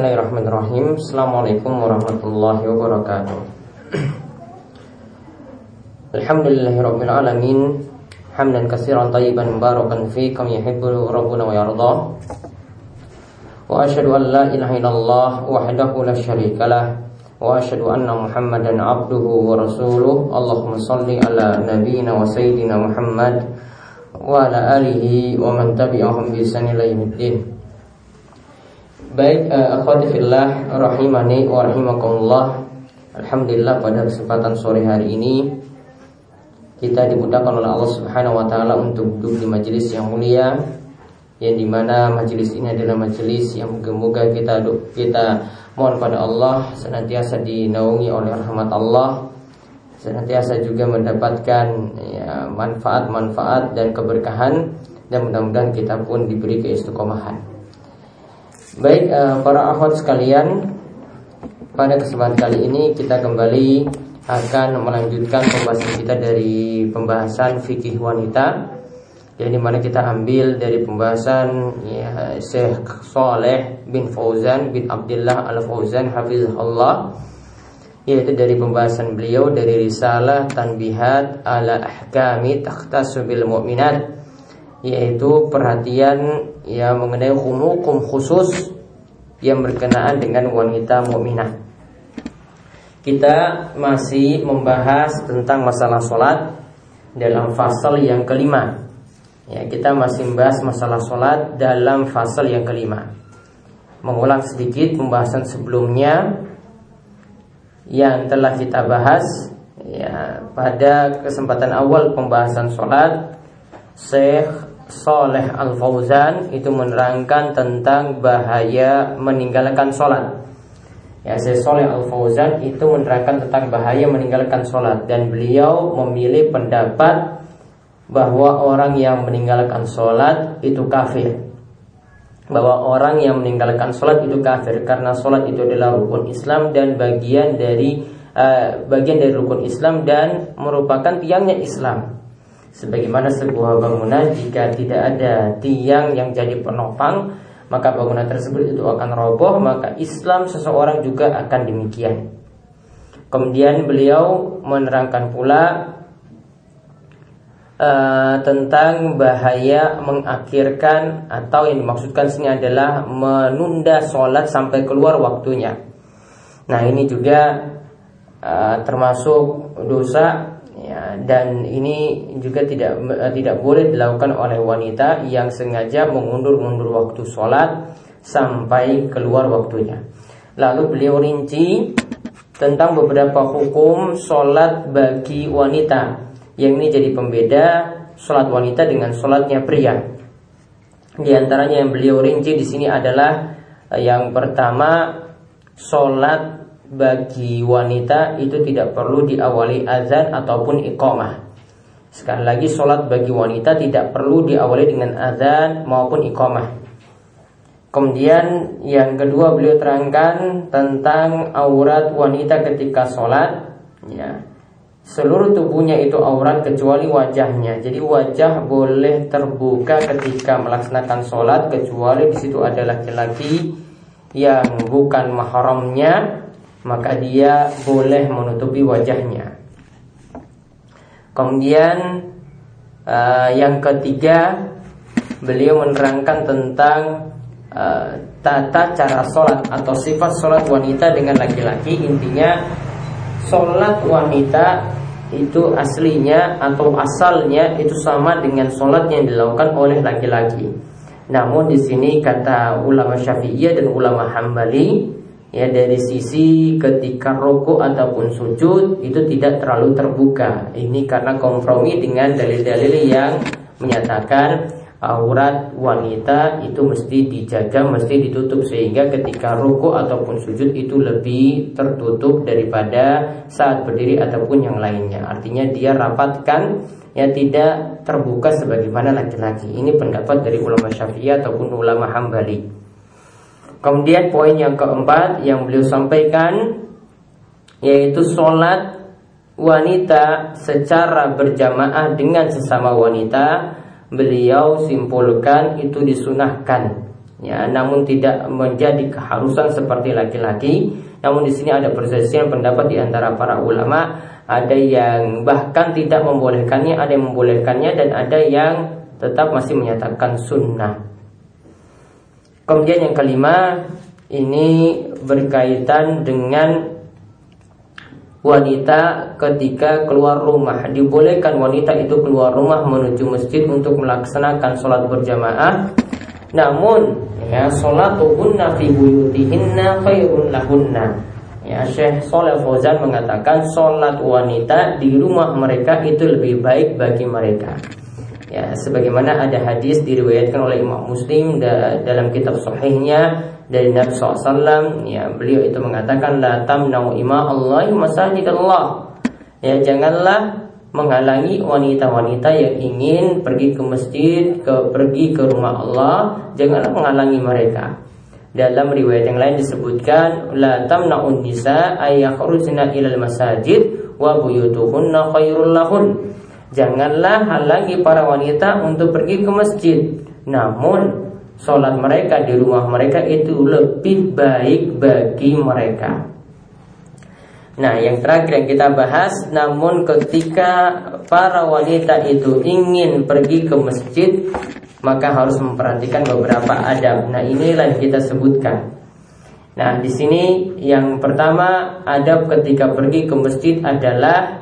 Bismillahirrahmanirrahim Assalamualaikum warahmatullahi wabarakatuh Alhamdulillahirrabbilalamin Hamdan kasiran tayyiban mubarakan fi Kam yuhibbu rabbuna wa yardah Wa ashadu an la ilaha illallah Wahdahu la sharika lah Wa ashadu anna muhammadan abduhu wa rasuluh Allahumma salli ala nabiyina wa sayyidina muhammad Wa ala alihi wa man tabi'ahum bi sanilaimuddin Baik, uh, akhwati fillah rahimani wa rahimakumullah. Alhamdulillah pada kesempatan sore hari ini kita dimudahkan oleh Allah Subhanahu wa taala untuk duduk di majelis yang mulia yang di mana majelis ini adalah majelis yang moga-moga kita kita mohon pada Allah senantiasa dinaungi oleh rahmat Allah senantiasa juga mendapatkan ya, manfaat-manfaat dan keberkahan dan mudah-mudahan kita pun diberi keistiqomahan. Baik uh, para akhwat sekalian Pada kesempatan kali ini kita kembali akan melanjutkan pembahasan kita dari pembahasan fikih wanita yang di mana kita ambil dari pembahasan ya, Syekh Saleh bin Fauzan bin Abdullah Al Fauzan Hafizullah yaitu dari pembahasan beliau dari risalah Tanbihat ala Ahkami Takhtasu bil Mu'minat yaitu perhatian yang mengenai hukum khusus yang berkenaan dengan wanita mukminah. Kita masih membahas tentang masalah sholat dalam fasal yang kelima. Ya, kita masih membahas masalah sholat dalam fasal yang kelima. Mengulang sedikit pembahasan sebelumnya yang telah kita bahas ya, pada kesempatan awal pembahasan sholat Syekh Soleh Al Fauzan itu menerangkan tentang bahaya meninggalkan sholat. Ya, saya Soleh Al Fauzan itu menerangkan tentang bahaya meninggalkan sholat dan beliau memilih pendapat bahwa orang yang meninggalkan sholat itu kafir. Bahwa orang yang meninggalkan sholat itu kafir karena sholat itu adalah rukun Islam dan bagian dari uh, bagian dari rukun Islam dan merupakan tiangnya Islam. Sebagaimana sebuah bangunan jika tidak ada tiang yang jadi penopang Maka bangunan tersebut itu akan roboh Maka Islam seseorang juga akan demikian. Kemudian beliau menerangkan pula uh, Tentang bahaya mengakhirkan Atau yang dimaksudkan sini adalah Menunda sholat sampai keluar waktunya. Nah ini juga uh, termasuk dosa dan ini juga tidak eh, tidak boleh dilakukan oleh wanita yang sengaja mengundur-mundur waktu sholat sampai keluar waktunya. Lalu beliau rinci tentang beberapa hukum sholat bagi wanita yang ini jadi pembeda sholat wanita dengan sholatnya pria. Di antaranya yang beliau rinci di sini adalah eh, yang pertama sholat bagi wanita itu tidak perlu diawali azan ataupun iqamah. Sekali lagi sholat bagi wanita tidak perlu diawali dengan azan maupun iqamah. Kemudian yang kedua beliau terangkan tentang aurat wanita ketika sholat. Ya, seluruh tubuhnya itu aurat kecuali wajahnya. Jadi wajah boleh terbuka ketika melaksanakan sholat kecuali di situ ada laki-laki yang bukan mahramnya maka dia boleh menutupi wajahnya. Kemudian uh, yang ketiga beliau menerangkan tentang uh, tata cara sholat atau sifat sholat wanita dengan laki-laki intinya sholat wanita itu aslinya atau asalnya itu sama dengan sholat yang dilakukan oleh laki-laki. Namun di sini kata ulama Syafi'iyah dan ulama Hambali ya dari sisi ketika rokok ataupun sujud itu tidak terlalu terbuka. Ini karena kompromi dengan dalil-dalil yang menyatakan aurat wanita itu mesti dijaga mesti ditutup sehingga ketika rokok ataupun sujud itu lebih tertutup daripada saat berdiri ataupun yang lainnya. Artinya dia rapatkan ya tidak terbuka sebagaimana laki-laki. Ini pendapat dari ulama syafi'i ataupun ulama hambali Kemudian poin yang keempat yang beliau sampaikan yaitu sholat wanita secara berjamaah dengan sesama wanita beliau simpulkan itu disunahkan. Ya namun tidak menjadi keharusan seperti laki-laki. Namun di sini ada perselisihan pendapat di antara para ulama. Ada yang bahkan tidak membolehkannya ada yang membolehkannya dan ada yang tetap masih menyatakan sunnah kemudian yang kelima ini berkaitan dengan wanita ketika keluar rumah. Dibolehkan wanita itu keluar rumah menuju masjid untuk melaksanakan sholat berjamaah. Namun ya salatuhunna fi buyutihinna khairun lahunna. Ya Syekh Soleh Fauzan mengatakan salat wanita di rumah mereka itu lebih baik bagi mereka ya sebagaimana ada hadis diriwayatkan oleh Imam Muslim dalam kitab sahihnya dari Nabi SAW ya beliau itu mengatakan la tamnau ima Allah masajid Allah ya janganlah menghalangi wanita-wanita yang ingin pergi ke masjid, ke pergi ke rumah Allah, janganlah menghalangi mereka. Dalam riwayat yang lain disebutkan la tamna'un nisa ayyakhrujna ilal masajid wa buyutuhunna khairul lahun. Janganlah halangi para wanita untuk pergi ke masjid. Namun sholat mereka di rumah mereka itu lebih baik bagi mereka. Nah, yang terakhir yang kita bahas, namun ketika para wanita itu ingin pergi ke masjid, maka harus memperhatikan beberapa adab. Nah, inilah yang kita sebutkan. Nah, di sini yang pertama adab ketika pergi ke masjid adalah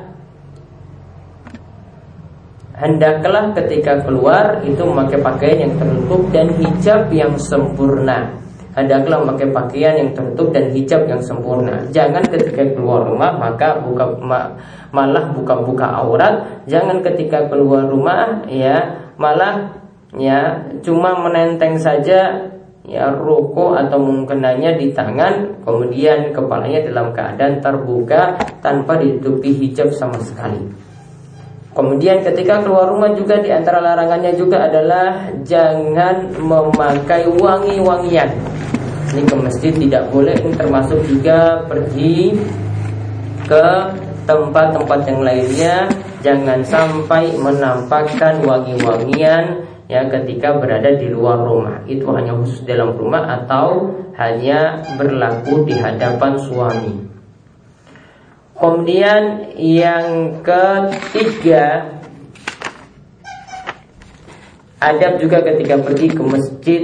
hendaklah ketika keluar itu memakai pakaian yang tertutup dan hijab yang sempurna hendaklah memakai pakaian yang tertutup dan hijab yang sempurna. Jangan ketika keluar rumah maka buka ma, malah buka-buka aurat. Jangan ketika keluar rumah ya malah ya cuma menenteng saja ya ruko atau mungkinannya di tangan kemudian kepalanya dalam keadaan terbuka tanpa ditutupi hijab sama sekali. Kemudian ketika keluar rumah juga di antara larangannya juga adalah jangan memakai wangi-wangian. Ini ke masjid tidak boleh, ini termasuk juga pergi ke tempat-tempat yang lainnya jangan sampai menampakkan wangi-wangian ya ketika berada di luar rumah. Itu hanya khusus dalam rumah atau hanya berlaku di hadapan suami. Kemudian yang ketiga Adab juga ketika pergi ke masjid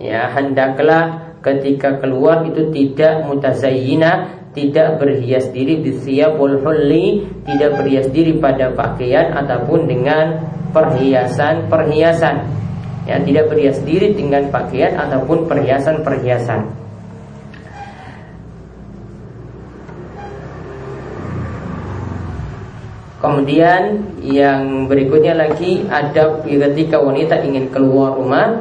Ya hendaklah ketika keluar itu tidak mutazayyina tidak berhias diri di siyabul hulli, tidak berhias diri pada pakaian ataupun dengan perhiasan-perhiasan. Ya, tidak berhias diri dengan pakaian ataupun perhiasan-perhiasan. Kemudian yang berikutnya lagi ada ketika wanita ingin keluar rumah.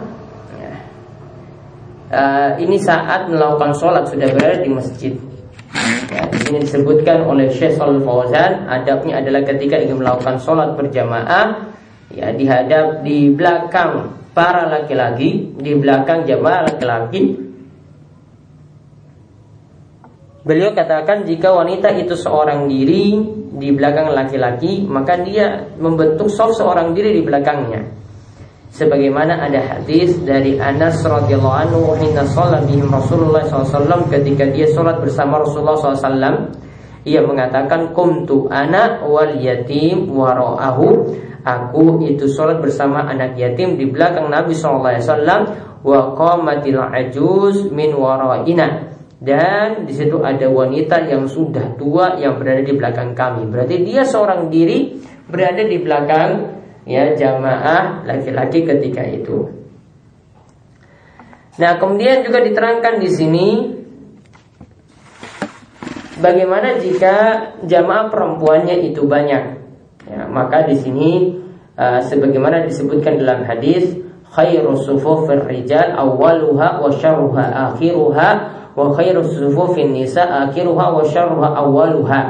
Uh, Ini saat melakukan sholat sudah berada di masjid. Ya, Di sini disebutkan oleh Syekh Salul Fauzan Adabnya adalah ketika ingin melakukan sholat berjamaah Ya dihadap di belakang para laki-laki Di belakang jamaah laki-laki Beliau katakan jika wanita itu seorang diri di belakang laki-laki, maka dia membentuk soft seorang diri di belakangnya. Sebagaimana ada hadis dari Anas radhiyallahu anhu hina sholat bihim Rasulullah SAW ketika dia sholat bersama Rasulullah SAW ia mengatakan kumtu anak wal yatim waro'ahu aku itu sholat bersama anak yatim di belakang Nabi SAW wa qamatil ajuz min waro'ina dan di situ ada wanita yang sudah tua yang berada di belakang kami. Berarti dia seorang diri berada di belakang ya jamaah laki-laki ketika itu. Nah, kemudian juga diterangkan di sini bagaimana jika jamaah perempuannya itu banyak. Ya, maka di sini uh, sebagaimana disebutkan dalam hadis khairu sufufir rijal awwaluha wa syarruha akhiruha wa khairu sufufin nisa akhiruha wa syarruha awwaluha.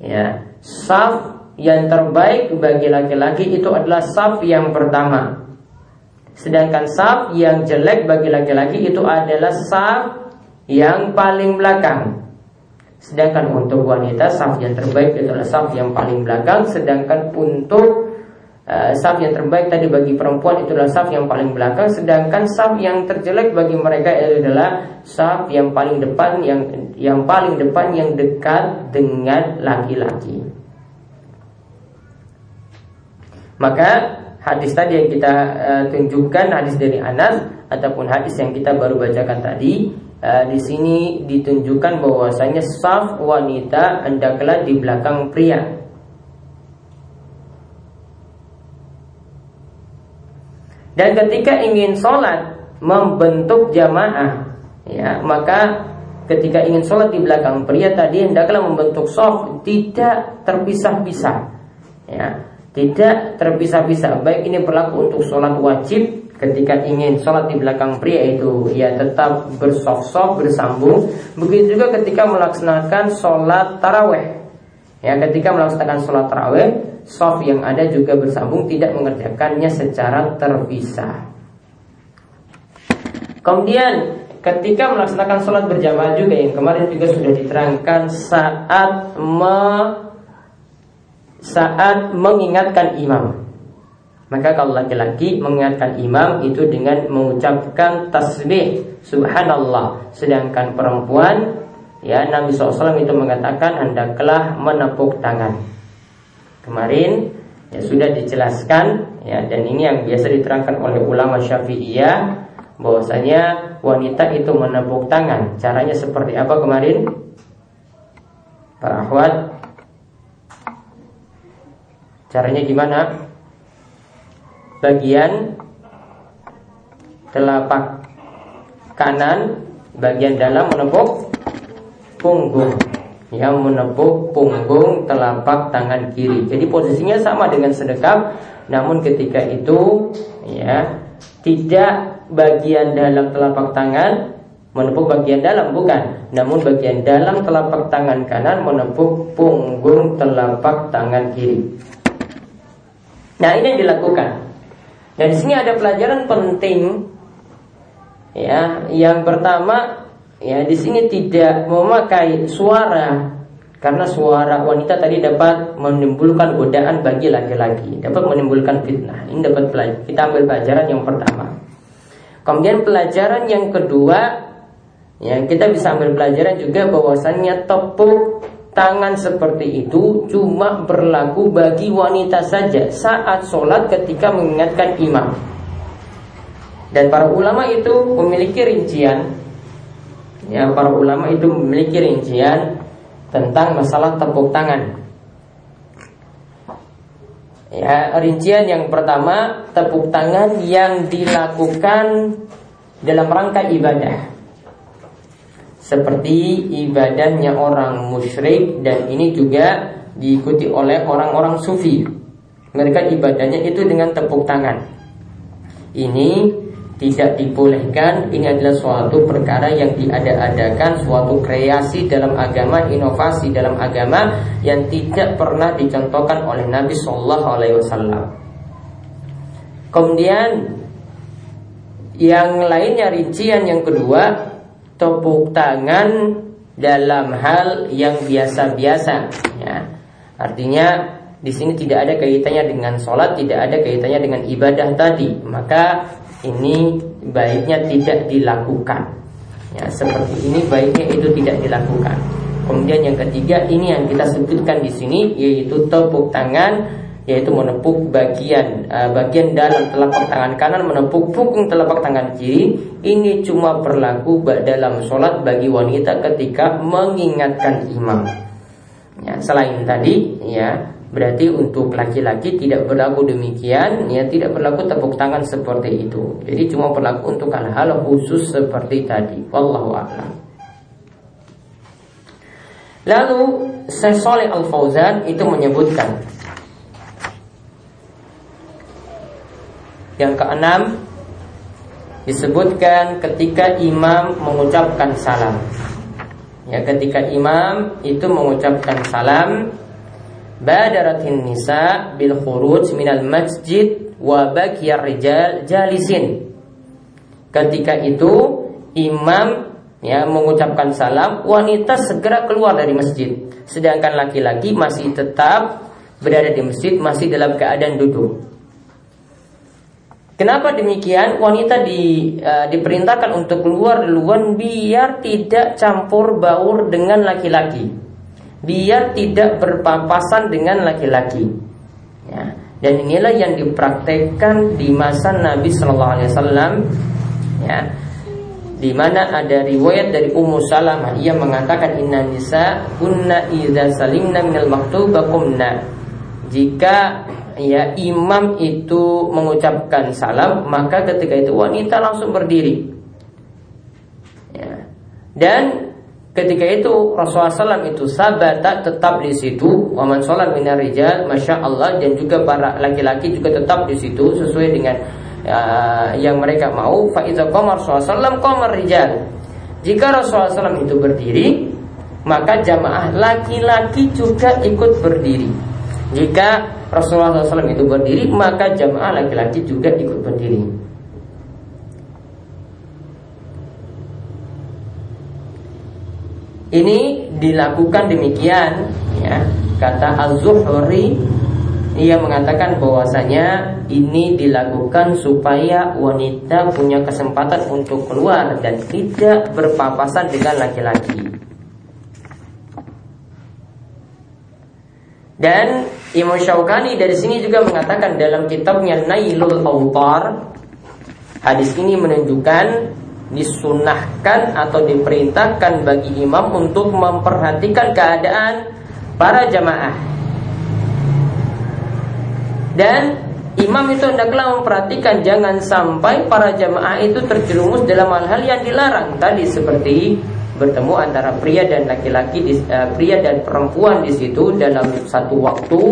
Ya, saf yang terbaik bagi laki-laki itu adalah saf yang pertama. Sedangkan saf yang jelek bagi laki-laki itu adalah saf yang paling belakang. Sedangkan untuk wanita saf yang terbaik itu adalah saf yang paling belakang. Sedangkan untuk uh, saf yang terbaik tadi bagi perempuan itu adalah saf yang paling belakang sedangkan saf yang terjelek bagi mereka adalah saf yang paling depan yang yang paling depan yang dekat dengan laki-laki maka hadis tadi yang kita uh, tunjukkan hadis dari Anas ataupun hadis yang kita baru bacakan tadi uh, di sini ditunjukkan bahwasanya saf wanita hendaklah di belakang pria. Dan ketika ingin sholat membentuk jamaah, ya maka ketika ingin sholat di belakang pria tadi hendaklah membentuk saf tidak terpisah-pisah. Ya, tidak terpisah-pisah baik ini berlaku untuk sholat wajib ketika ingin sholat di belakang pria itu ya tetap bersok-sok bersambung begitu juga ketika melaksanakan sholat taraweh ya ketika melaksanakan sholat taraweh soft yang ada juga bersambung tidak mengerjakannya secara terpisah kemudian ketika melaksanakan sholat berjamaah juga yang kemarin juga sudah diterangkan saat me saat mengingatkan imam. Maka kalau laki-laki mengingatkan imam itu dengan mengucapkan tasbih subhanallah. Sedangkan perempuan ya Nabi SAW itu mengatakan hendaklah menepuk tangan. Kemarin ya sudah dijelaskan ya dan ini yang biasa diterangkan oleh ulama Syafi'iyah bahwasanya wanita itu menepuk tangan. Caranya seperti apa kemarin? Para akhwat Caranya gimana? Bagian telapak kanan bagian dalam menepuk punggung yang menepuk punggung telapak tangan kiri. Jadi posisinya sama dengan sedekap, namun ketika itu ya tidak bagian dalam telapak tangan menepuk bagian dalam bukan, namun bagian dalam telapak tangan kanan menepuk punggung telapak tangan kiri. Nah ini yang dilakukan. Dan di sini ada pelajaran penting. Ya, yang pertama, ya di sini tidak memakai suara karena suara wanita tadi dapat menimbulkan godaan bagi laki-laki, dapat menimbulkan fitnah. Ini dapat. Kita ambil pelajaran yang pertama. Kemudian pelajaran yang kedua, ya kita bisa ambil pelajaran juga bahwasannya tepuk Tangan seperti itu cuma berlaku bagi wanita saja saat sholat ketika mengingatkan imam. Dan para ulama itu memiliki rincian. Ya, para ulama itu memiliki rincian tentang masalah tepuk tangan. Ya, rincian yang pertama tepuk tangan yang dilakukan dalam rangka ibadah seperti ibadahnya orang musyrik dan ini juga diikuti oleh orang-orang sufi. Mereka ibadahnya itu dengan tepuk tangan. Ini tidak dibolehkan, ini adalah suatu perkara yang diada-adakan, suatu kreasi dalam agama, inovasi dalam agama yang tidak pernah dicontohkan oleh Nabi Shallallahu Alaihi Wasallam. Kemudian yang lainnya rincian yang kedua tepuk tangan dalam hal yang biasa-biasa ya. Artinya di sini tidak ada kaitannya dengan sholat, tidak ada kaitannya dengan ibadah tadi. Maka ini baiknya tidak dilakukan. Ya, seperti ini baiknya itu tidak dilakukan. Kemudian yang ketiga ini yang kita sebutkan di sini yaitu tepuk tangan yaitu menepuk bagian uh, bagian dalam telapak tangan kanan menepuk punggung telapak tangan kiri ini cuma berlaku dalam sholat bagi wanita ketika mengingatkan imam ya, selain tadi ya berarti untuk laki-laki tidak berlaku demikian ya tidak berlaku tepuk tangan seperti itu. Jadi cuma berlaku untuk hal-hal khusus seperti tadi. Wallahu a'lam. Lalu Syekh Al Fauzan itu menyebutkan Yang keenam disebutkan ketika imam mengucapkan salam. Ya, ketika imam itu mengucapkan salam, badaratin nisa bil khuruj minal masjid wa bakiyar rijal jalisin. Ketika itu imam ya mengucapkan salam, wanita segera keluar dari masjid, sedangkan laki-laki masih tetap berada di masjid masih dalam keadaan duduk. Kenapa demikian? Wanita di, uh, diperintahkan untuk keluar duluan biar tidak campur baur dengan laki-laki, biar tidak berpapasan dengan laki-laki. Ya. Dan inilah yang dipraktekkan di masa Nabi Shallallahu Alaihi Wasallam. Ya, di mana ada riwayat dari Ummu Salamah ia mengatakan inna nisa kunna idza salimna minal maktuba qumna jika ya imam itu mengucapkan salam maka ketika itu wanita langsung berdiri ya. dan ketika itu Rasulullah SAW itu sabata tetap di situ. Waman sholat minar rijal masya Allah dan juga para laki-laki juga tetap di situ sesuai dengan uh, yang mereka mau. Faiza qamar Rasulullah qamar rijal. Jika Rasulullah SAW itu berdiri maka jamaah laki-laki juga ikut berdiri. Jika Rasulullah SAW itu berdiri maka jamaah laki-laki juga ikut berdiri ini dilakukan demikian ya kata Az-Zuhri ia mengatakan bahwasanya ini dilakukan supaya wanita punya kesempatan untuk keluar dan tidak berpapasan dengan laki-laki. Dan Imam Syaukani dari sini juga mengatakan dalam kitabnya Nailul Autar Hadis ini menunjukkan disunahkan atau diperintahkan bagi imam untuk memperhatikan keadaan para jamaah. Dan imam itu hendaklah memperhatikan jangan sampai para jamaah itu terjerumus dalam hal-hal yang dilarang. Tadi seperti bertemu antara pria dan laki-laki uh, pria dan perempuan di situ dalam satu waktu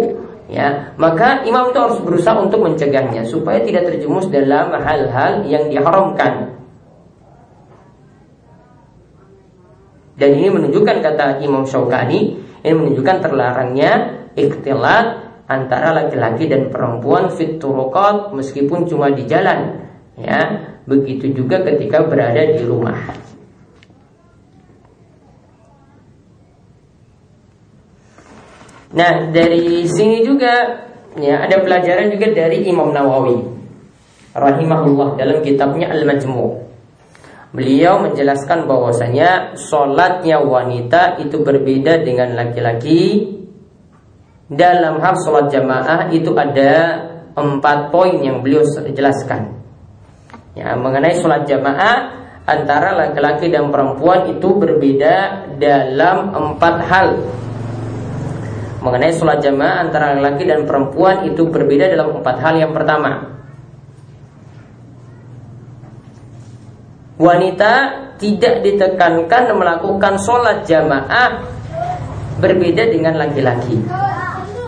ya. Maka imam itu harus berusaha untuk mencegahnya supaya tidak terjerumus dalam hal-hal yang diharamkan dan ini menunjukkan kata Imam Syaukani ini menunjukkan terlarangnya ikhtilat antara laki-laki dan perempuan fit turuqat meskipun cuma di jalan ya. Begitu juga ketika berada di rumah. Nah dari sini juga ya ada pelajaran juga dari Imam Nawawi rahimahullah dalam kitabnya Al-Majmu' Beliau menjelaskan bahwasanya sholatnya wanita itu berbeda dengan laki-laki dalam hal sholat jamaah itu ada empat poin yang beliau jelaskan. Ya, mengenai sholat jamaah antara laki-laki dan perempuan itu berbeda dalam empat hal. Mengenai sholat jamaah antara laki-laki dan perempuan itu berbeda dalam empat hal. Yang pertama, wanita tidak ditekankan melakukan sholat jamaah berbeda dengan laki-laki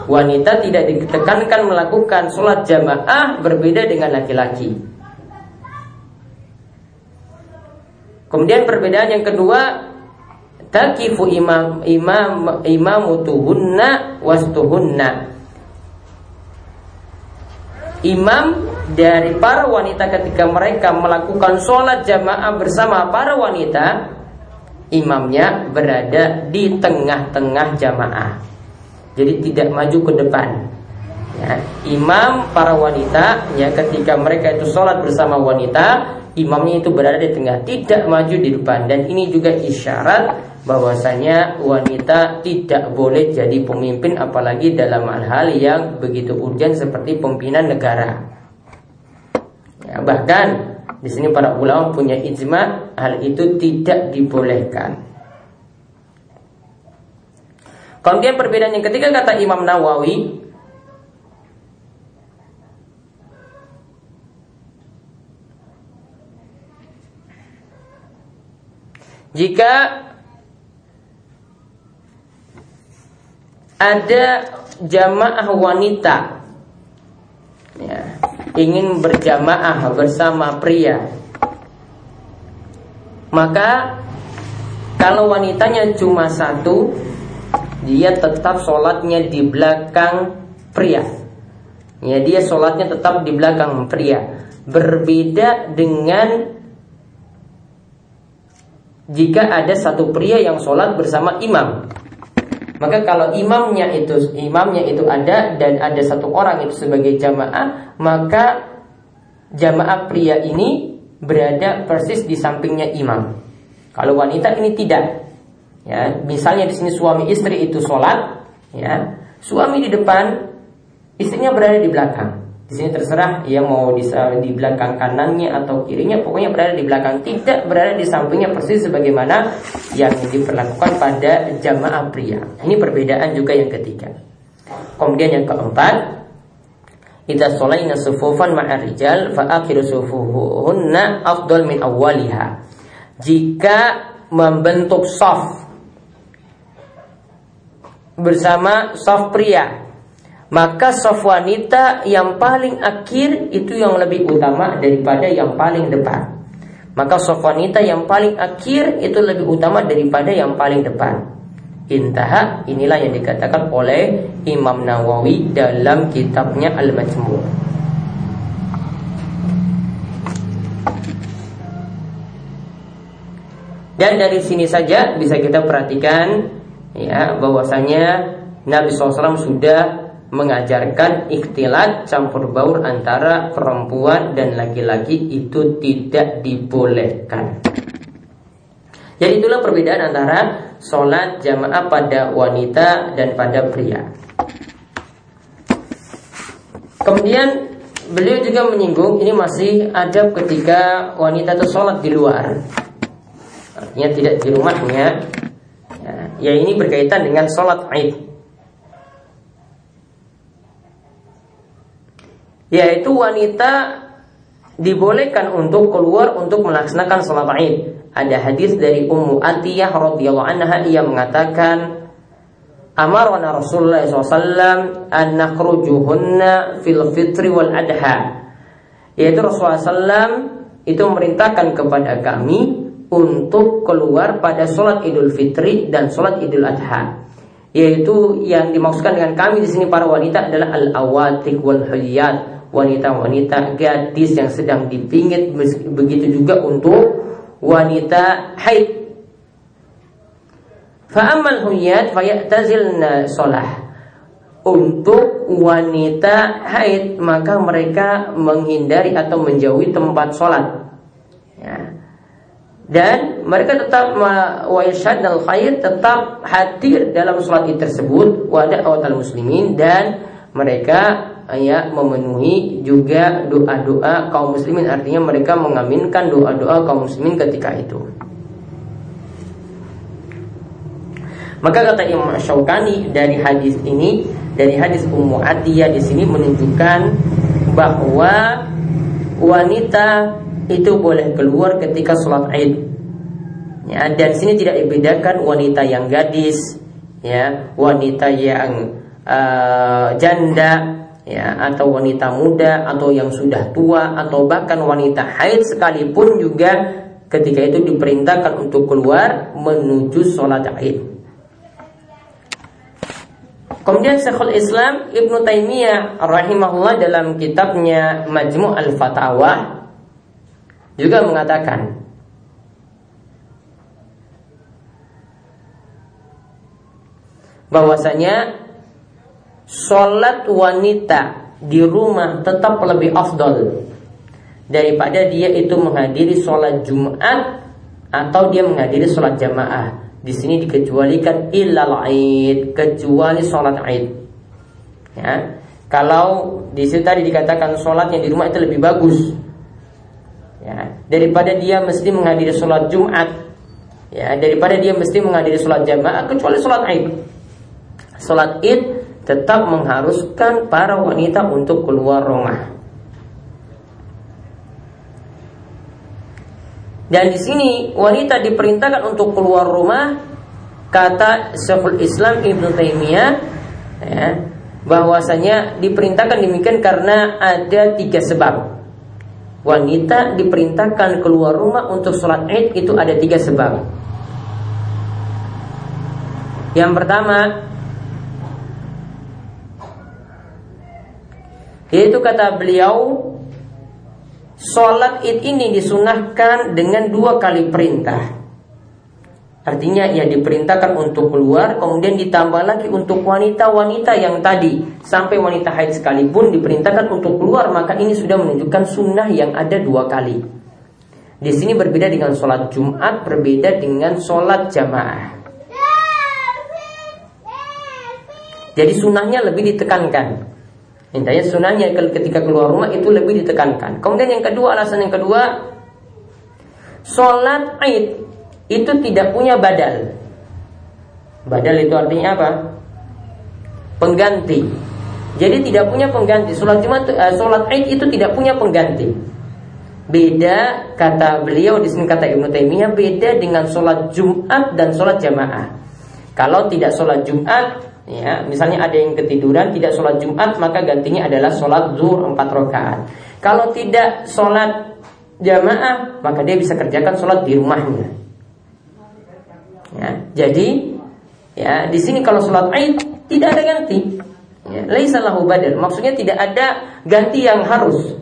wanita tidak ditekankan melakukan sholat jamaah berbeda dengan laki-laki. Kemudian perbedaan yang kedua takifu imam imam imamutuhunna wastuhunna. Imam dari para wanita ketika mereka melakukan sholat jamaah bersama para wanita, imamnya berada di tengah-tengah jamaah. Jadi tidak maju ke depan. Ya, imam para wanita ya ketika mereka itu sholat bersama wanita, imamnya itu berada di tengah, tidak maju di depan dan ini juga isyarat bahwasanya wanita tidak boleh jadi pemimpin apalagi dalam hal-hal yang begitu urgent seperti pimpinan negara. Ya, bahkan di sini para ulama punya ijma hal itu tidak dibolehkan. Kemudian perbedaan yang ketiga kata Imam Nawawi Jika ada jamaah wanita ya, ingin berjamaah bersama pria, maka kalau wanitanya cuma satu, dia tetap sholatnya di belakang pria. Ya, dia sholatnya tetap di belakang pria. Berbeda dengan jika ada satu pria yang sholat bersama imam. Maka kalau imamnya itu imamnya itu ada dan ada satu orang itu sebagai jamaah, maka jamaah pria ini berada persis di sampingnya imam. Kalau wanita ini tidak. Ya, misalnya di sini suami istri itu sholat, ya, suami di depan, istrinya berada di belakang. Di sini terserah ia mau di, di belakang kanannya atau kirinya, pokoknya berada di belakang, tidak berada di sampingnya persis sebagaimana yang diperlakukan pada jamaah pria. Ini perbedaan juga yang ketiga. Kemudian yang keempat, Idza shalaina sufufan ma'a rijal fa akhiru sufuhunna min awwaliha. Jika membentuk saf bersama saf pria maka soft wanita yang paling akhir itu yang lebih utama daripada yang paling depan. Maka soft wanita yang paling akhir itu lebih utama daripada yang paling depan. Intaha inilah yang dikatakan oleh Imam Nawawi dalam kitabnya Al-Majmu'. Dan dari sini saja bisa kita perhatikan ya bahwasanya Nabi SAW sudah mengajarkan ikhtilat campur baur antara perempuan dan laki-laki itu tidak dibolehkan. Jadi itulah perbedaan antara sholat jamaah pada wanita dan pada pria. Kemudian beliau juga menyinggung ini masih ada ketika wanita itu sholat di luar, artinya tidak di rumahnya. Ya, ya ini berkaitan dengan sholat id. Yaitu wanita dibolehkan untuk keluar untuk melaksanakan sholat Id. Ada hadis dari Ummu Atiyah radhiyallahu anha ia mengatakan Amarna Rasulullah SAW an nakhrujuhunna fil fitri wal adha. Yaitu Rasulullah SAW itu memerintahkan kepada kami untuk keluar pada sholat Idul Fitri dan sholat Idul Adha. Yaitu yang dimaksudkan dengan kami di sini para wanita adalah al-awatik wal huliyat wanita-wanita gadis yang sedang dipingit begitu juga untuk wanita haid. Fa'amal huyat fayatazilna sholah Untuk wanita haid Maka mereka menghindari atau menjauhi tempat sholat ya. Dan mereka tetap Wa'ishad al khair tetap hadir dalam sholat tersebut Wadah awal muslimin Dan mereka ya memenuhi juga doa-doa kaum muslimin artinya mereka mengaminkan doa-doa kaum muslimin ketika itu. Maka kata Imam Syaukani dari hadis ini dari hadis Ummu Atiyah di sini menunjukkan bahwa wanita itu boleh keluar ketika sholat Id. Ya, dan sini tidak dibedakan wanita yang gadis, ya, wanita yang uh, janda, ya atau wanita muda atau yang sudah tua atau bahkan wanita haid sekalipun juga ketika itu diperintahkan untuk keluar menuju sholat Id. Kemudian Syekhul Islam Ibnu Taimiyah rahimahullah dalam kitabnya Majmu' al-Fatawa juga mengatakan bahwasanya sholat wanita di rumah tetap lebih afdol daripada dia itu menghadiri sholat Jumat atau dia menghadiri sholat jamaah. Di sini dikecualikan ilal aid, kecuali sholat aid. Ya. Kalau di situ tadi dikatakan sholat yang di rumah itu lebih bagus, ya, daripada dia mesti menghadiri sholat Jumat, ya, daripada dia mesti menghadiri sholat jamaah kecuali sholat aid. Sholat id tetap mengharuskan para wanita untuk keluar rumah. Dan di sini wanita diperintahkan untuk keluar rumah kata Syekhul Islam Ibnu Taimiyah ya, bahwasanya diperintahkan demikian karena ada tiga sebab. Wanita diperintahkan keluar rumah untuk sholat id itu ada tiga sebab. Yang pertama Yaitu kata beliau Sholat id ini disunahkan dengan dua kali perintah. Artinya ia diperintahkan untuk keluar Kemudian ditambah lagi untuk wanita-wanita yang tadi. Sampai wanita haid sekalipun diperintahkan untuk keluar Maka ini sudah menunjukkan sunnah yang ada dua kali. Di sini berbeda dengan sholat Jumat Berbeda dengan sholat jamaah. Jadi sunnahnya lebih ditekankan Intinya sunnahnya ketika keluar rumah itu lebih ditekankan Kemudian yang kedua alasan yang kedua Sholat Aid itu tidak punya badal. Badal itu artinya apa? Pengganti. Jadi tidak punya pengganti. Sholat Jumat, uh, sholat Id itu tidak punya pengganti. Beda kata beliau di sini kata Ibnu Taimiyah beda dengan sholat Jumat dan sholat jamaah. Kalau tidak sholat Jumat, ya misalnya ada yang ketiduran tidak sholat Jumat maka gantinya adalah sholat zuhur empat rakaat. Kalau tidak sholat jamaah maka dia bisa kerjakan sholat di rumahnya. Ya, jadi ya di sini kalau sholat Aid tidak ada ganti. Ya, laisa lahu badal. Maksudnya tidak ada ganti yang harus.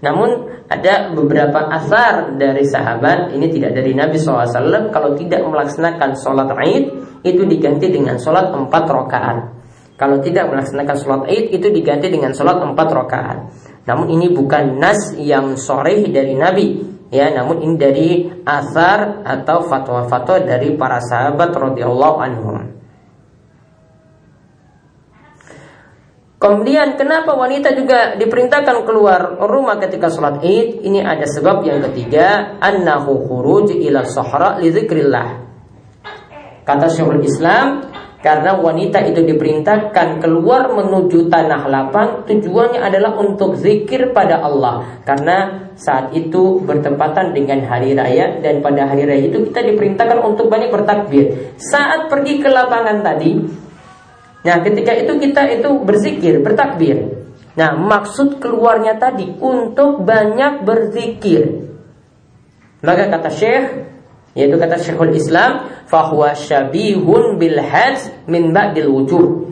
Namun ada beberapa asar dari sahabat ini tidak dari Nabi SAW kalau tidak melaksanakan sholat Aid itu diganti dengan sholat empat rakaat. Kalau tidak melaksanakan sholat Aid itu diganti dengan sholat empat rakaat. Namun ini bukan nas yang sore dari Nabi ya namun ini dari asar atau fatwa-fatwa dari para sahabat radhiyallahu anhum. Kemudian kenapa wanita juga diperintahkan keluar rumah ketika sholat id? Ini ada sebab yang ketiga, annahu khuruj ila sahra li Kata Syekhul Islam, karena wanita itu diperintahkan keluar menuju tanah lapang Tujuannya adalah untuk zikir pada Allah. Karena saat itu bertepatan dengan hari raya Dan pada hari raya itu kita diperintahkan untuk banyak bertakbir. Saat pergi ke lapangan tadi Nah ketika itu kita itu berzikir, bertakbir. Nah maksud keluarnya tadi untuk banyak berzikir. Maka kata Syekh yaitu kata Syekhul Islam fahuwa syabihun bil hajj min ba'dil wujud.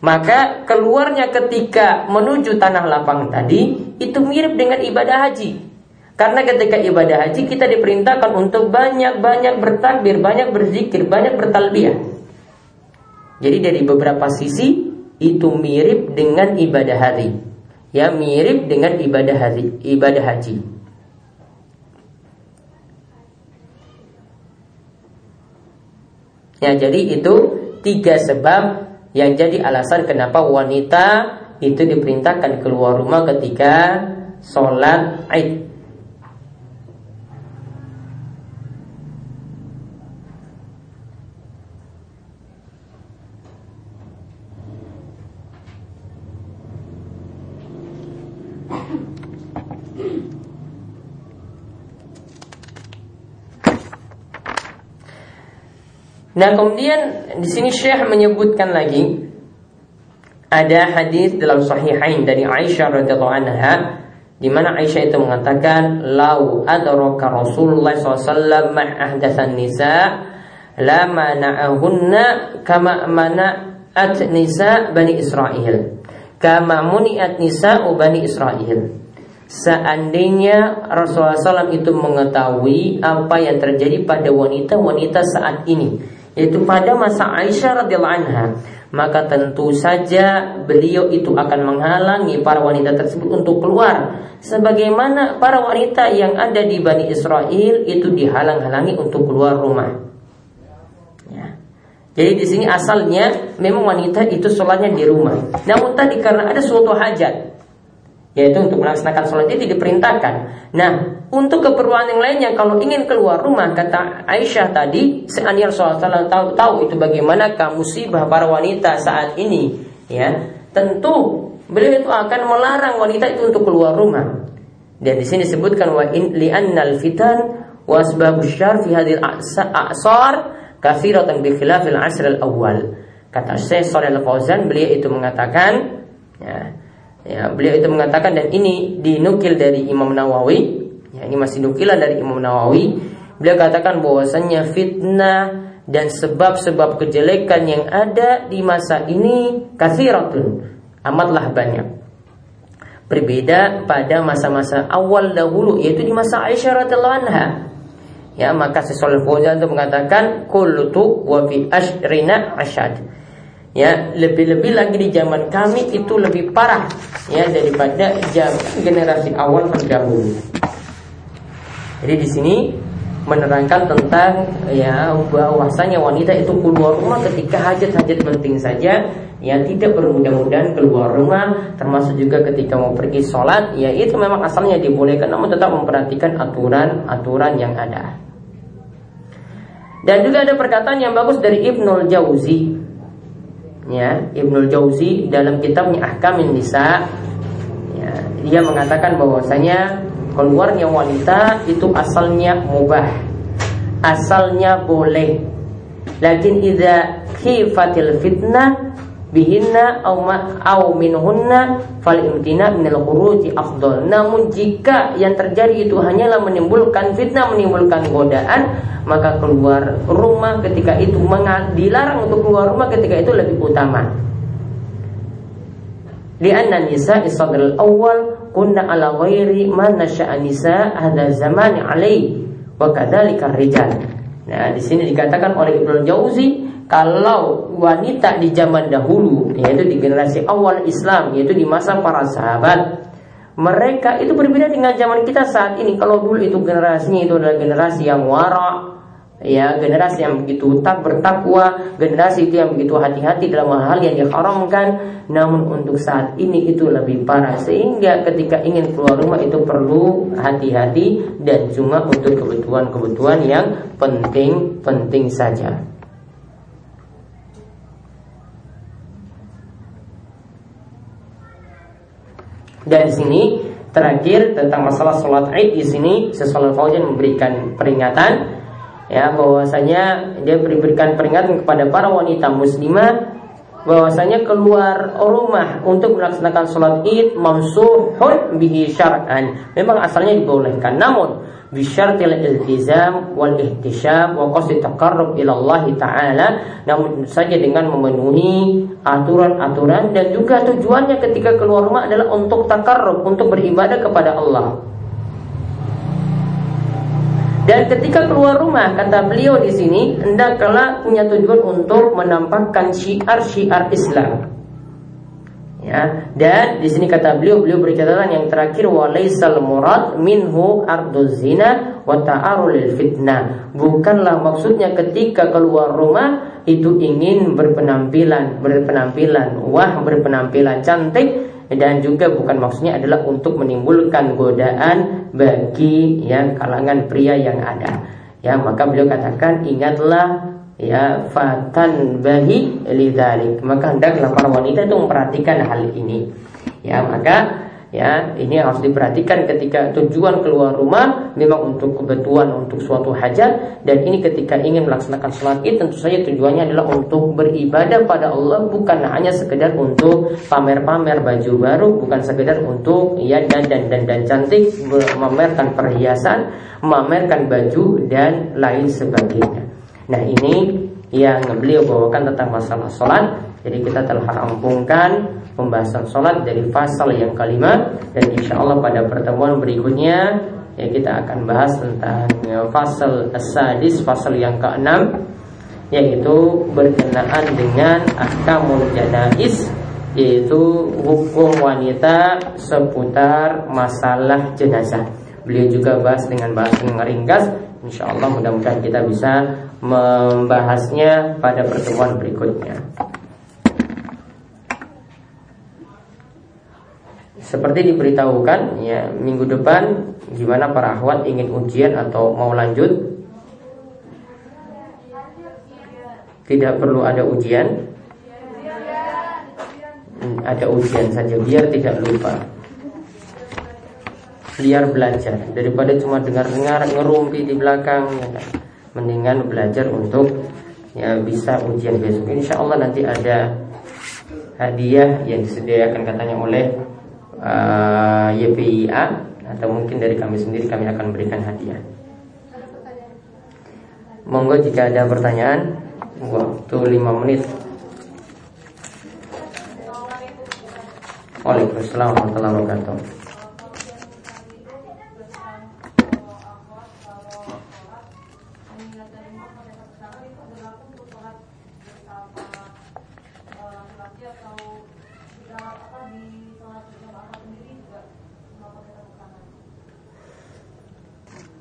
Maka keluarnya ketika menuju tanah lapang tadi itu mirip dengan ibadah haji. Karena ketika ibadah haji kita diperintahkan untuk banyak-banyak bertakbir, banyak berzikir, banyak bertalbiyah. Jadi dari beberapa sisi itu mirip dengan ibadah haji. Ya mirip dengan ibadah haji, ibadah haji. Ya, jadi itu tiga sebab yang jadi alasan kenapa wanita itu diperintahkan keluar rumah ketika sholat Id. Nah kemudian di sini Syekh menyebutkan lagi ada hadis dalam Sahihain dari Aisyah radhiyallahu anha di mana Aisyah itu mengatakan lau adraka Rasulullah SAW ma'ahdatsan nisa la mana'ahunna kama mana'at nisa Bani Israel kama muni'at nisa Bani Israel Seandainya Rasulullah SAW itu mengetahui apa yang terjadi pada wanita-wanita saat ini yaitu pada masa Aisyah radhiyallahu anha maka tentu saja beliau itu akan menghalangi para wanita tersebut untuk keluar. Sebagaimana para wanita yang ada di Bani Israel itu dihalang-halangi untuk keluar rumah. Ya. jadi di sini asalnya memang wanita itu sholatnya di rumah. Namun tadi karena ada suatu hajat yaitu untuk melaksanakan sholat itu diperintahkan. Nah, untuk keperluan yang lainnya kalau ingin keluar rumah kata Aisyah tadi, seandainya Rasulullah tahu tahu itu bagaimana musibah para wanita saat ini, ya tentu beliau itu akan melarang wanita itu untuk keluar rumah. Dan di sini disebutkan wa in li'annal fitan wa asbabus syar fi hadhil a'sar kathiratan bi khilafil asr al-awwal. Kata Syekh Shalih Al-Fauzan beliau itu mengatakan ya, Ya, beliau itu mengatakan dan ini dinukil dari Imam Nawawi. Ya, ini masih nukilan dari Imam Nawawi. Beliau katakan bahwasannya fitnah dan sebab-sebab kejelekan yang ada di masa ini kathiratun amatlah banyak. Berbeda pada masa-masa awal dahulu yaitu di masa Aisyah radhiyallahu anha. Ya, maka sesuai Fauzan itu mengatakan kultu wa fi ashrina asyad. Ya, lebih-lebih lagi di zaman kami itu lebih parah ya daripada zaman generasi awal terdahulu. Jadi di sini menerangkan tentang ya bahwasanya wanita itu keluar rumah ketika hajat-hajat penting saja ya tidak bermudah-mudahan keluar rumah termasuk juga ketika mau pergi sholat ya itu memang asalnya dibolehkan namun tetap memperhatikan aturan-aturan yang ada dan juga ada perkataan yang bagus dari Ibnul Jauzi ya Ibnul Jauzi dalam kitabnya Ahkamin Nisa ya, dia mengatakan bahwasanya keluarnya wanita itu asalnya mubah asalnya boleh. Lakin idza khifatil fitnah bihinna au ma au minhunna fal imtina minal khuruji afdal namun jika yang terjadi itu hanyalah menimbulkan fitnah menimbulkan godaan maka keluar rumah ketika itu dilarang untuk keluar rumah ketika itu lebih utama Lianna nisa isadul awal kunna ala ghairi man nasya'a nisa hadha zaman alai wa kadzalika rijal. Nah, di sini dikatakan oleh Ibnu Jauzi kalau wanita di zaman dahulu yaitu di generasi awal Islam yaitu di masa para sahabat mereka itu berbeda dengan zaman kita saat ini. Kalau dulu itu generasinya itu adalah generasi yang warak ya generasi yang begitu tak bertakwa generasi itu yang begitu hati-hati dalam hal yang diharamkan. Namun untuk saat ini itu lebih parah. Sehingga ketika ingin keluar rumah itu perlu hati-hati dan cuma untuk kebutuhan-kebutuhan yang penting-penting saja dan di sini terakhir tentang masalah sholat id di sini sesuatu Fauzan memberikan peringatan ya bahwasanya dia berikan peringatan kepada para wanita muslimah bahwasanya keluar rumah untuk melaksanakan sholat id mamsuhun bihi syar'an. Memang asalnya dibolehkan. Namun bisyartil iltizam wal ihtisyam wa qasdi taqarrub ila Allah taala namun saja dengan memenuhi aturan-aturan dan juga tujuannya ketika keluar rumah adalah untuk takarrub untuk beribadah kepada Allah dan ketika keluar rumah, kata beliau di sini, hendaklah punya tujuan untuk menampakkan syiar-syiar Islam. Ya, dan di sini kata beliau beliau berkata yang terakhir walaisal murad minhu arduz zina wa ta'arul fitnah. Bukanlah maksudnya ketika keluar rumah itu ingin berpenampilan, berpenampilan wah, berpenampilan cantik dan juga bukan maksudnya adalah untuk menimbulkan godaan bagi yang kalangan pria yang ada. Ya, maka beliau katakan ingatlah ya fatan bahi lidalik. Maka hendaklah para wanita itu memperhatikan hal ini. Ya, maka ya ini harus diperhatikan ketika tujuan keluar rumah memang untuk kebutuhan untuk suatu hajat dan ini ketika ingin melaksanakan sholat id tentu saja tujuannya adalah untuk beribadah pada Allah bukan hanya sekedar untuk pamer-pamer baju baru bukan sekedar untuk ya dan dan dan dan cantik memamerkan perhiasan memamerkan baju dan lain sebagainya nah ini yang beliau bawakan tentang masalah sholat jadi kita telah rampungkan pembahasan sholat dari pasal yang kelima dan insya Allah pada pertemuan berikutnya ya kita akan bahas tentang ya, pasal asadis pasal yang keenam yaitu berkenaan dengan ahkamul janais yaitu hukum wanita seputar masalah jenazah. Beliau juga bahas dengan bahasa yang ringkas. Insya Allah mudah-mudahan kita bisa membahasnya pada pertemuan berikutnya. Seperti diberitahukan ya minggu depan gimana para akhwat ingin ujian atau mau lanjut? Tidak perlu ada ujian? Hmm, ada ujian saja biar tidak lupa biar belajar daripada cuma dengar-dengar ngerumpi di belakang ya kan? mendingan belajar untuk ya bisa ujian besok insya Allah nanti ada hadiah yang disediakan katanya oleh uh, eh, YPIA atau mungkin dari kami sendiri kami akan berikan hadiah. Monggo jika ada pertanyaan waktu 5 menit. Waalaikumsalam warahmatullahi wabarakatuh.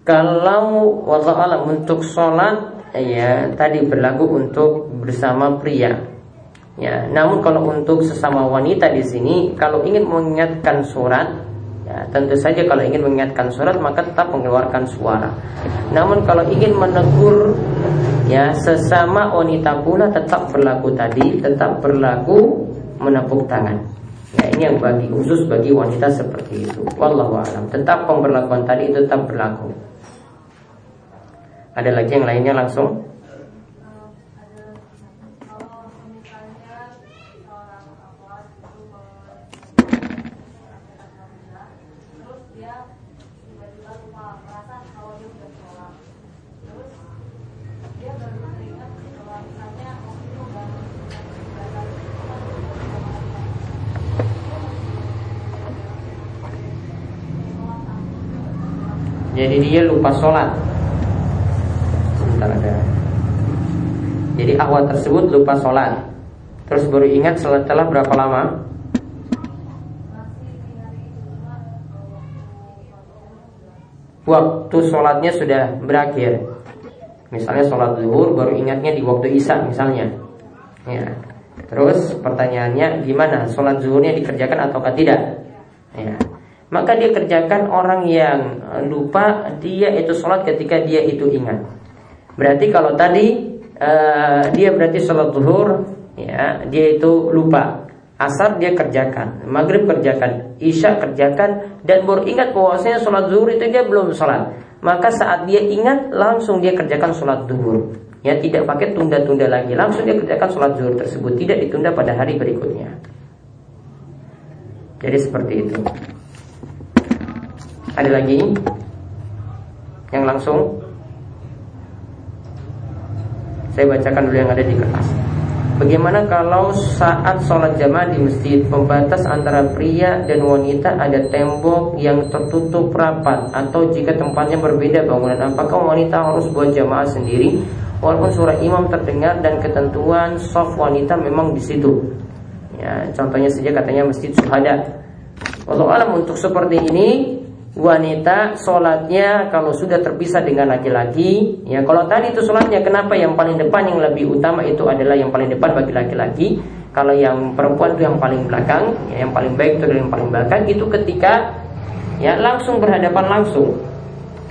Kalau wallah alam untuk sholat ya tadi berlaku untuk bersama pria. Ya, namun kalau untuk sesama wanita di sini kalau ingin mengingatkan surat ya, tentu saja kalau ingin mengingatkan surat maka tetap mengeluarkan suara. Namun kalau ingin menegur ya sesama wanita pula tetap berlaku tadi, tetap berlaku menepuk tangan. Ya, ini yang bagi khusus bagi wanita seperti itu. Wallahu a'lam. Tetap pemberlakuan tadi itu tetap berlaku. Ada lagi yang lainnya langsung? Jadi dia lupa sholat Sebentar ada Awal tersebut lupa sholat Terus baru ingat setelah berapa lama? Waktu sholatnya sudah berakhir Misalnya sholat zuhur baru ingatnya di waktu isya misalnya ya. Terus pertanyaannya gimana? Sholat zuhurnya dikerjakan ataukah tidak? Ya maka dia kerjakan orang yang lupa dia itu sholat ketika dia itu ingat. Berarti kalau tadi uh, dia berarti sholat zuhur, ya dia itu lupa. Asar dia kerjakan, maghrib kerjakan, isya kerjakan, dan baru ingat bahwasanya sholat zuhur itu dia belum sholat. Maka saat dia ingat langsung dia kerjakan sholat zuhur. Ya tidak pakai tunda-tunda lagi, langsung dia kerjakan sholat zuhur tersebut, tidak ditunda pada hari berikutnya. Jadi seperti itu. Ada lagi yang langsung saya bacakan dulu yang ada di kertas. Bagaimana kalau saat sholat jamaah di masjid Pembatas antara pria dan wanita ada tembok yang tertutup rapat Atau jika tempatnya berbeda bangunan Apakah wanita harus buat jamaah sendiri Walaupun surah imam terdengar dan ketentuan soft wanita memang di situ Ya, contohnya saja katanya masjid suhada. Walau alam untuk seperti ini wanita sholatnya kalau sudah terpisah dengan laki-laki ya kalau tadi itu sholatnya kenapa yang paling depan yang lebih utama itu adalah yang paling depan bagi laki-laki? Kalau yang perempuan itu yang paling belakang ya, yang paling baik itu yang paling belakang. Itu ketika ya langsung berhadapan langsung.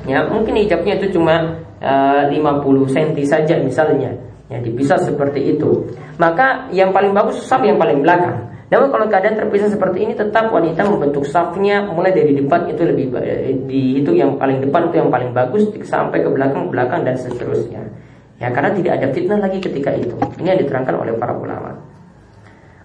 Ya mungkin hijabnya itu cuma uh, 50 cm saja misalnya. Ya dipisah seperti itu. Maka yang paling bagus saf yang paling belakang namun kalau keadaan terpisah seperti ini tetap wanita membentuk safnya mulai dari depan itu lebih eh, di itu yang paling depan itu yang paling bagus sampai ke belakang belakang dan seterusnya. Ya karena tidak ada fitnah lagi ketika itu. Ini yang diterangkan oleh para ulama.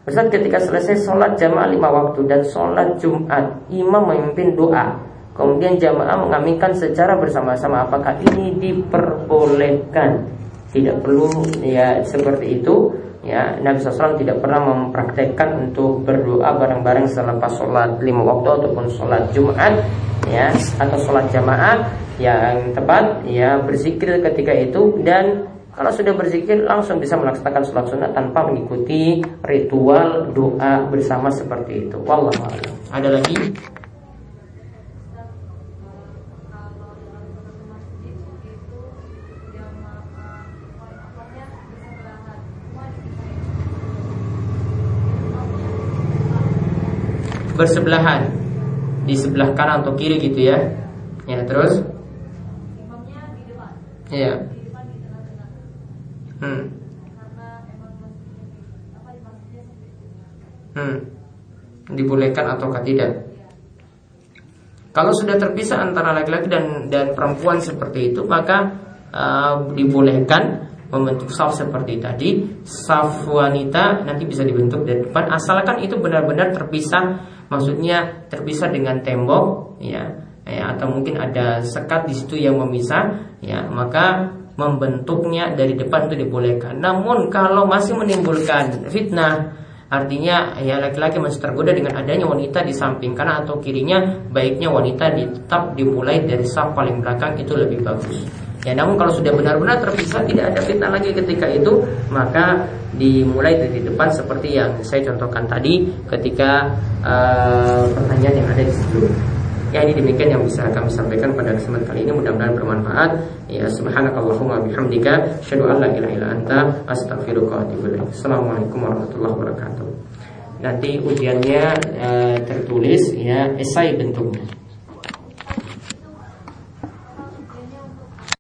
Ustaz ketika selesai sholat jamaah lima waktu dan sholat Jumat Imam memimpin doa Kemudian jamaah mengaminkan secara bersama-sama Apakah ini diperbolehkan Tidak perlu ya seperti itu ya Nabi SAW tidak pernah mempraktekkan untuk berdoa bareng-bareng selepas sholat lima waktu ataupun sholat Jumat ya atau sholat jamaah yang tepat ya berzikir ketika itu dan kalau sudah berzikir langsung bisa melaksanakan sholat sunat tanpa mengikuti ritual doa bersama seperti itu. Wallahu Ada lagi? Bersebelahan di sebelah kanan atau kiri gitu ya. Ya, terus Iya. Hmm. Hmm. Dibolehkan ataukah tidak? Kalau sudah terpisah antara laki-laki dan dan perempuan seperti itu, maka uh, dibolehkan membentuk saf seperti tadi. Saf wanita nanti bisa dibentuk dari depan, asalkan itu benar-benar terpisah maksudnya terpisah dengan tembok ya, ya atau mungkin ada sekat di situ yang memisah ya maka membentuknya dari depan itu dibolehkan. Namun kalau masih menimbulkan fitnah Artinya ya laki-laki masih tergoda dengan adanya wanita di samping kanan atau kirinya Baiknya wanita tetap dimulai dari saf paling belakang itu lebih bagus Ya namun kalau sudah benar-benar terpisah tidak ada fitnah lagi ketika itu Maka dimulai dari depan seperti yang saya contohkan tadi Ketika uh, pertanyaan yang ada di sebelumnya Ya ini demikian yang bisa kami sampaikan pada kesempatan kali ini mudah-mudahan bermanfaat. Ya subhanakallahumma bihamdika asyhadu an la ilaha illa anta astaghfiruka wa atubu. Assalamualaikum warahmatullahi wabarakatuh. Nanti ujiannya e, tertulis ya esai bentuknya.